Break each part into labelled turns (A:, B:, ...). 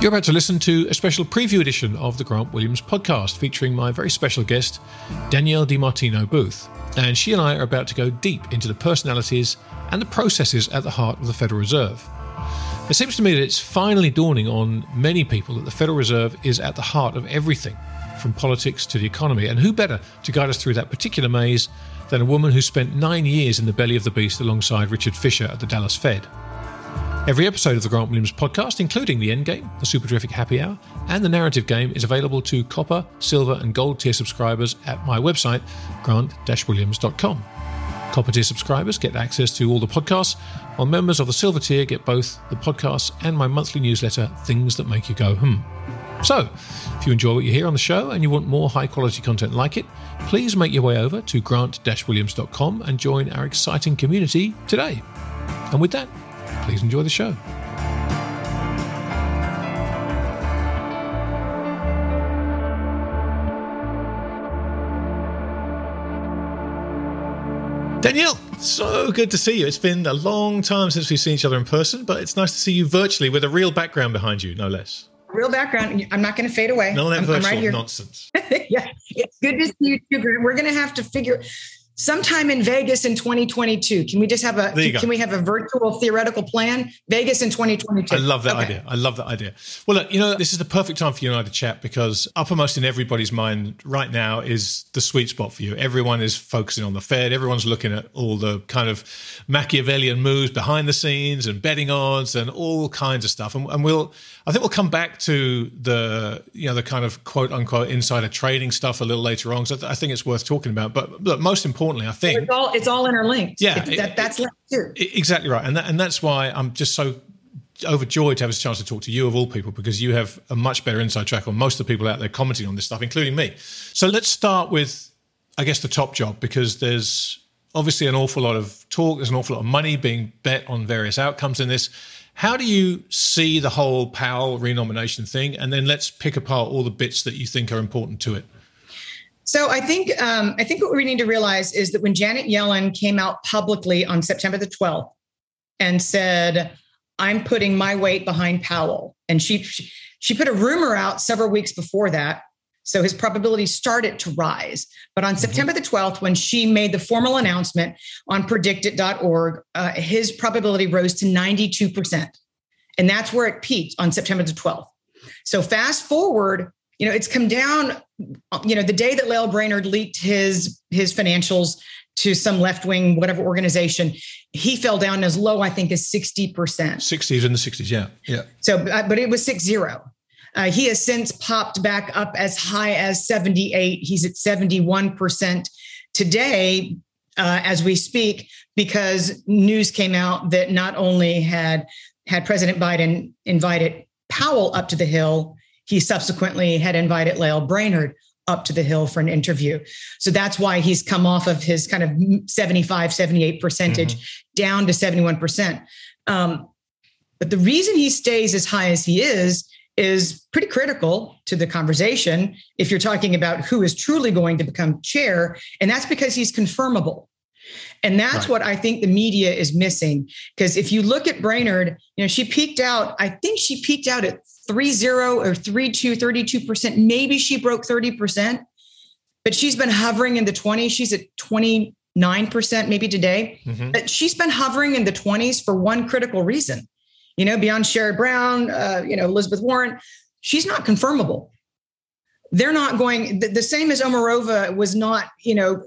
A: You're about to listen to a special preview edition of the Grant Williams podcast featuring my very special guest, Danielle DiMartino Booth. And she and I are about to go deep into the personalities and the processes at the heart of the Federal Reserve. It seems to me that it's finally dawning on many people that the Federal Reserve is at the heart of everything, from politics to the economy. And who better to guide us through that particular maze than a woman who spent nine years in the belly of the beast alongside Richard Fisher at the Dallas Fed? Every episode of the Grant Williams podcast, including the Endgame, the Super Terrific Happy Hour, and the Narrative Game, is available to copper, silver, and gold tier subscribers at my website, grant-williams.com. Copper tier subscribers get access to all the podcasts, while members of the silver tier get both the podcasts and my monthly newsletter, Things That Make You Go Hmm. So, if you enjoy what you hear on the show and you want more high quality content like it, please make your way over to grant-williams.com and join our exciting community today. And with that, Please enjoy the show. Danielle, so good to see you. It's been a long time since we've seen each other in person, but it's nice to see you virtually with a real background behind you, no less.
B: Real background. I'm not going to fade away.
A: No, that
B: I'm,
A: virtual
B: I'm right here.
A: nonsense.
B: yeah, it's good to see you too. We're going to have to figure sometime in Vegas in 2022. Can we just have a can, can, we have a virtual theoretical plan? Vegas in 2022. I
A: love that okay. idea. I love that idea. Well, look, you know, this is the perfect time for you and I to chat because uppermost in everybody's mind right now is the sweet spot for you. Everyone is focusing on the Fed. Everyone's looking at all the kind of Machiavellian moves behind the scenes and betting odds and all kinds of stuff. And, and we'll I think we'll come back to the you know the kind of quote unquote insider trading stuff a little later on because I, th- I, think it's worth talking about. But look, most importantly, I think
B: it's all it's all interlinked.
A: Yeah,
B: it, that, that's linked too.
A: Exactly right, and that, and that's why I'm just so overjoyed to have a chance to talk to you of all people because you have a much better inside track on most of the people out there commenting on this stuff, including me. So let's start with, I guess, the top job because there's obviously an awful lot of talk. There's an awful lot of money being bet on various outcomes in this. How do you see the whole Powell renomination thing? And then let's pick apart all the bits that you think are important to it.
B: So I think um, I think what we need to realize is that when Janet Yellen came out publicly on September the 12th and said, "I'm putting my weight behind Powell," and she she put a rumor out several weeks before that so his probability started to rise. But on mm-hmm. September the 12th, when she made the formal announcement on predictit.org, uh, his probability rose to 92%. And that's where it peaked on September the 12th. So fast forward, you know, it's come down, you know, the day that Lael Brainard leaked his his financials to some left wing, whatever organization, he fell down as low, I think, as 60%.
A: 60s in the 60s, yeah. Yeah.
B: So, uh, but it was six zero. Uh, he has since popped back up as high as 78. He's at 71% today uh, as we speak, because news came out that not only had had President Biden invited Powell up to the Hill, he subsequently had invited Lael Brainard up to the Hill for an interview. So that's why he's come off of his kind of 75, 78 percentage mm-hmm. down to 71%. Um, but the reason he stays as high as he is is pretty critical to the conversation if you're talking about who is truly going to become chair. And that's because he's confirmable. And that's right. what I think the media is missing. Because if you look at Brainard, you know, she peaked out, I think she peaked out at 3-0 or 3-2, 32%. Maybe she broke 30%, but she's been hovering in the 20s. She's at 29% maybe today. Mm-hmm. But she's been hovering in the 20s for one critical reason you know, beyond Sherrod Brown, uh, you know, Elizabeth Warren, she's not confirmable. They're not going, the, the same as Omarova was not, you know,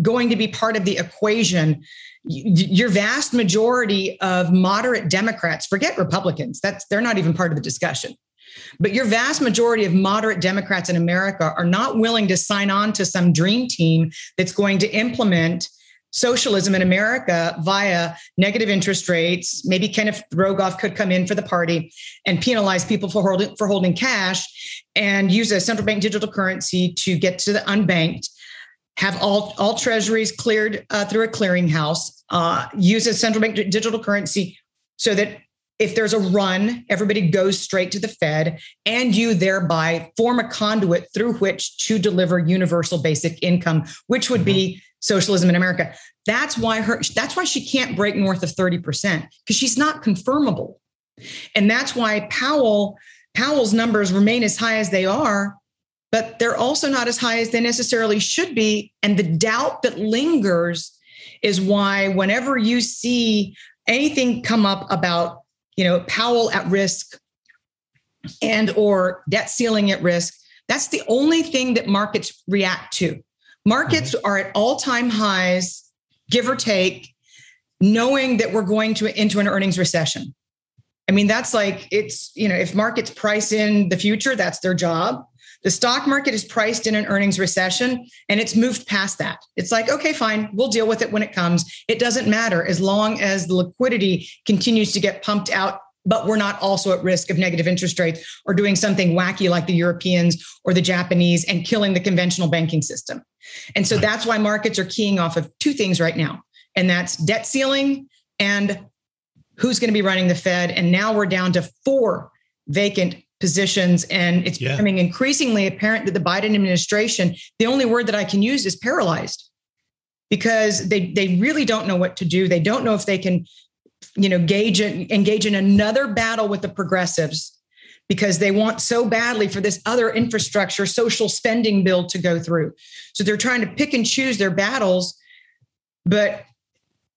B: going to be part of the equation. Your vast majority of moderate Democrats, forget Republicans, that's they're not even part of the discussion. But your vast majority of moderate Democrats in America are not willing to sign on to some dream team that's going to implement socialism in America via negative interest rates. Maybe Kenneth Rogoff could come in for the party and penalize people for holding for holding cash and use a central bank digital currency to get to the unbanked. Have all all treasuries cleared uh, through a clearinghouse. Uh, use a central bank digital currency so that if there's a run, everybody goes straight to the Fed, and you thereby form a conduit through which to deliver universal basic income, which would be mm-hmm. socialism in America. That's why her that's why she can't break north of 30% because she's not confirmable. And that's why Powell Powell's numbers remain as high as they are, but they're also not as high as they necessarily should be. And the doubt that lingers is why whenever you see anything come up about you know, Powell at risk and or debt ceiling at risk. That's the only thing that markets react to. Markets are at all-time highs, give or take, knowing that we're going to into an earnings recession. I mean, that's like it's, you know, if markets price in the future, that's their job. The stock market is priced in an earnings recession and it's moved past that. It's like, okay, fine, we'll deal with it when it comes. It doesn't matter as long as the liquidity continues to get pumped out but we're not also at risk of negative interest rates or doing something wacky like the Europeans or the Japanese and killing the conventional banking system. And so that's why markets are keying off of two things right now, and that's debt ceiling and who's going to be running the Fed. And now we're down to four vacant positions. And it's yeah. becoming increasingly apparent that the Biden administration, the only word that I can use is paralyzed because they, they really don't know what to do. They don't know if they can, you know, gauge engage in another battle with the progressives because they want so badly for this other infrastructure social spending bill to go through. So they're trying to pick and choose their battles. But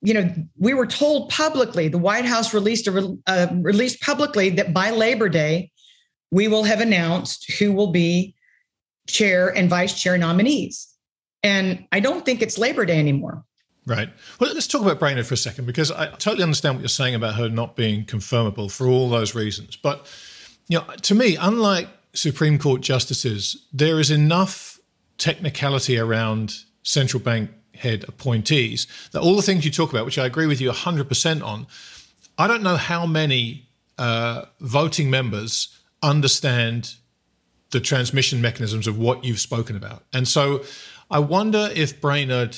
B: you know, we were told publicly, the White House released a, uh, released publicly that by Labor Day, we will have announced who will be chair and vice chair nominees. And I don't think it's Labor Day anymore.
A: Right. Well, let's talk about Brainard for a second because I totally understand what you're saying about her not being confirmable for all those reasons. But you know, to me, unlike Supreme Court justices, there is enough technicality around central bank head appointees that all the things you talk about, which I agree with you 100% on, I don't know how many uh, voting members understand the transmission mechanisms of what you've spoken about. And so I wonder if Brainard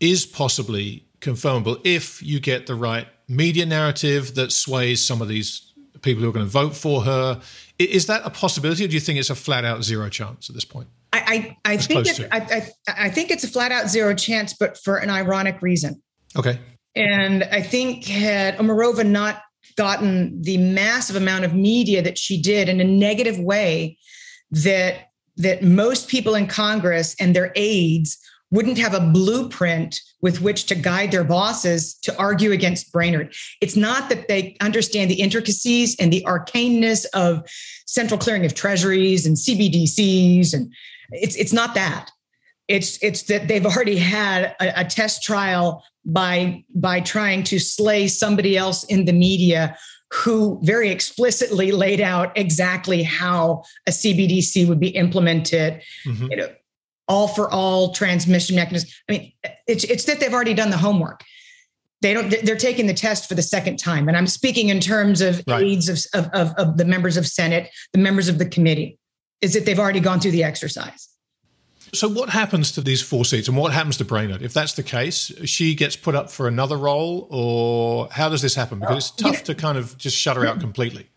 A: is possibly confirmable if you get the right media narrative that sways some of these people who are going to vote for her. Is that a possibility, or do you think it's a flat out zero chance at this point?
B: I, I, I think it, I, I, I think it's a flat out zero chance, but for an ironic reason.
A: Okay.
B: And I think had Omarova not gotten the massive amount of media that she did in a negative way that that most people in Congress and their aides wouldn't have a blueprint with which to guide their bosses to argue against Brainard. It's not that they understand the intricacies and the arcaneness of central clearing of treasuries and CBDCs and it's it's not that. It's it's that they've already had a, a test trial by by trying to slay somebody else in the media who very explicitly laid out exactly how a CBDC would be implemented. Mm-hmm. You know, all for all transmission mechanism. I mean, it's it's that they've already done the homework. They don't. They're taking the test for the second time, and I'm speaking in terms of right. aides of, of, of, of the members of Senate, the members of the committee. Is that they've already gone through the exercise.
A: So, what happens to these four seats and what happens to Brainard? If that's the case, she gets put up for another role, or how does this happen? Because it's tough to kind of just shut her out completely.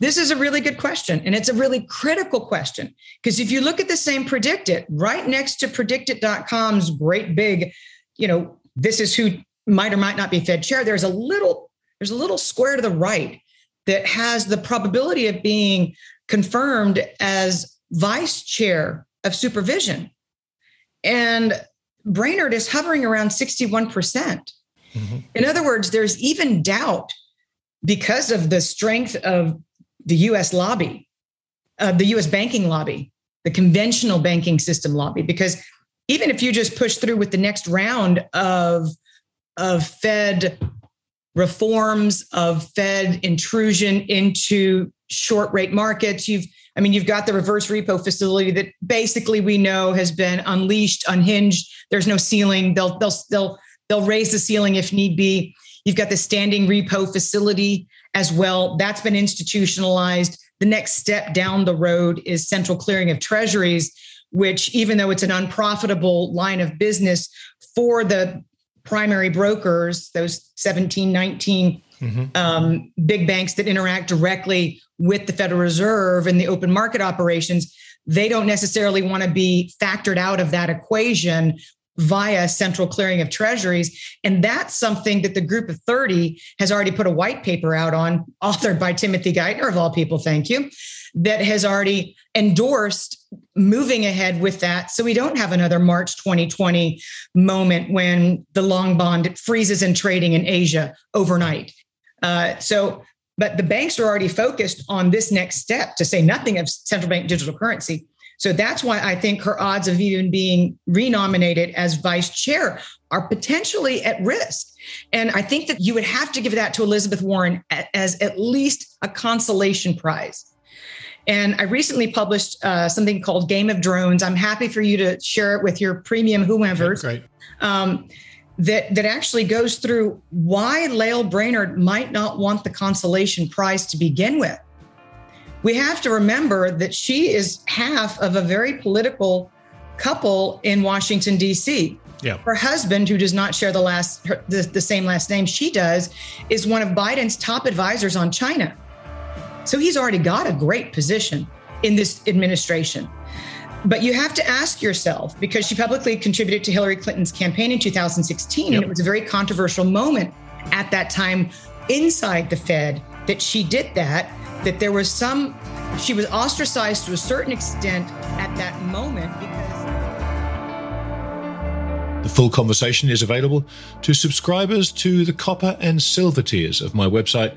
B: This is a really good question. And it's a really critical question. Because if you look at the same PredictIt, right next to predictit.com's great big, you know, this is who might or might not be Fed chair, there's a little, there's a little square to the right that has the probability of being confirmed as vice chair of supervision. And Brainard is hovering around 61%. percent mm hmm In other words, there's even doubt because of the strength of the US lobby, uh, the US banking lobby, the conventional banking system lobby, because even if you just push through with the next round of, of Fed reforms, of Fed intrusion into short rate markets, you've I mean, you've got the reverse repo facility that basically we know has been unleashed, unhinged. There's no ceiling. They'll they'll they'll They'll raise the ceiling if need be. You've got the standing repo facility as well. That's been institutionalized. The next step down the road is central clearing of treasuries, which, even though it's an unprofitable line of business for the primary brokers, those 17, 19 mm-hmm. um, big banks that interact directly with the Federal Reserve and the open market operations, they don't necessarily want to be factored out of that equation via central clearing of treasuries. And that's something that the group of 30 has already put a white paper out on, authored by Timothy Geithner, of all people, thank you, that has already endorsed moving ahead with that. So we don't have another March 2020 moment when the long bond freezes in trading in Asia overnight. Uh, so, but the banks are already focused on this next step to say nothing of central bank digital currency so that's why I think her odds of even being renominated as vice chair are potentially at risk. And I think that you would have to give that to Elizabeth Warren as at least a consolation prize. And I recently published uh, something called Game of Drones. I'm happy for you to share it with your premium whomever's.
A: Great.
B: Um, that that actually goes through why Lael Brainard might not want the consolation prize to begin with we have to remember that she is half of a very political couple in Washington D.C.
A: Yeah.
B: Her husband, who does not share the last her, the, the same last name she does, is one of Biden's top advisors on China. So he's already got a great position in this administration. But you have to ask yourself because she publicly contributed to Hillary Clinton's campaign in 2016, yep. and it was a very controversial moment at that time inside the Fed that she did that that there was some, she was ostracized to a certain extent at that moment because.
A: The full conversation is available to subscribers to the copper and silver tiers of my website,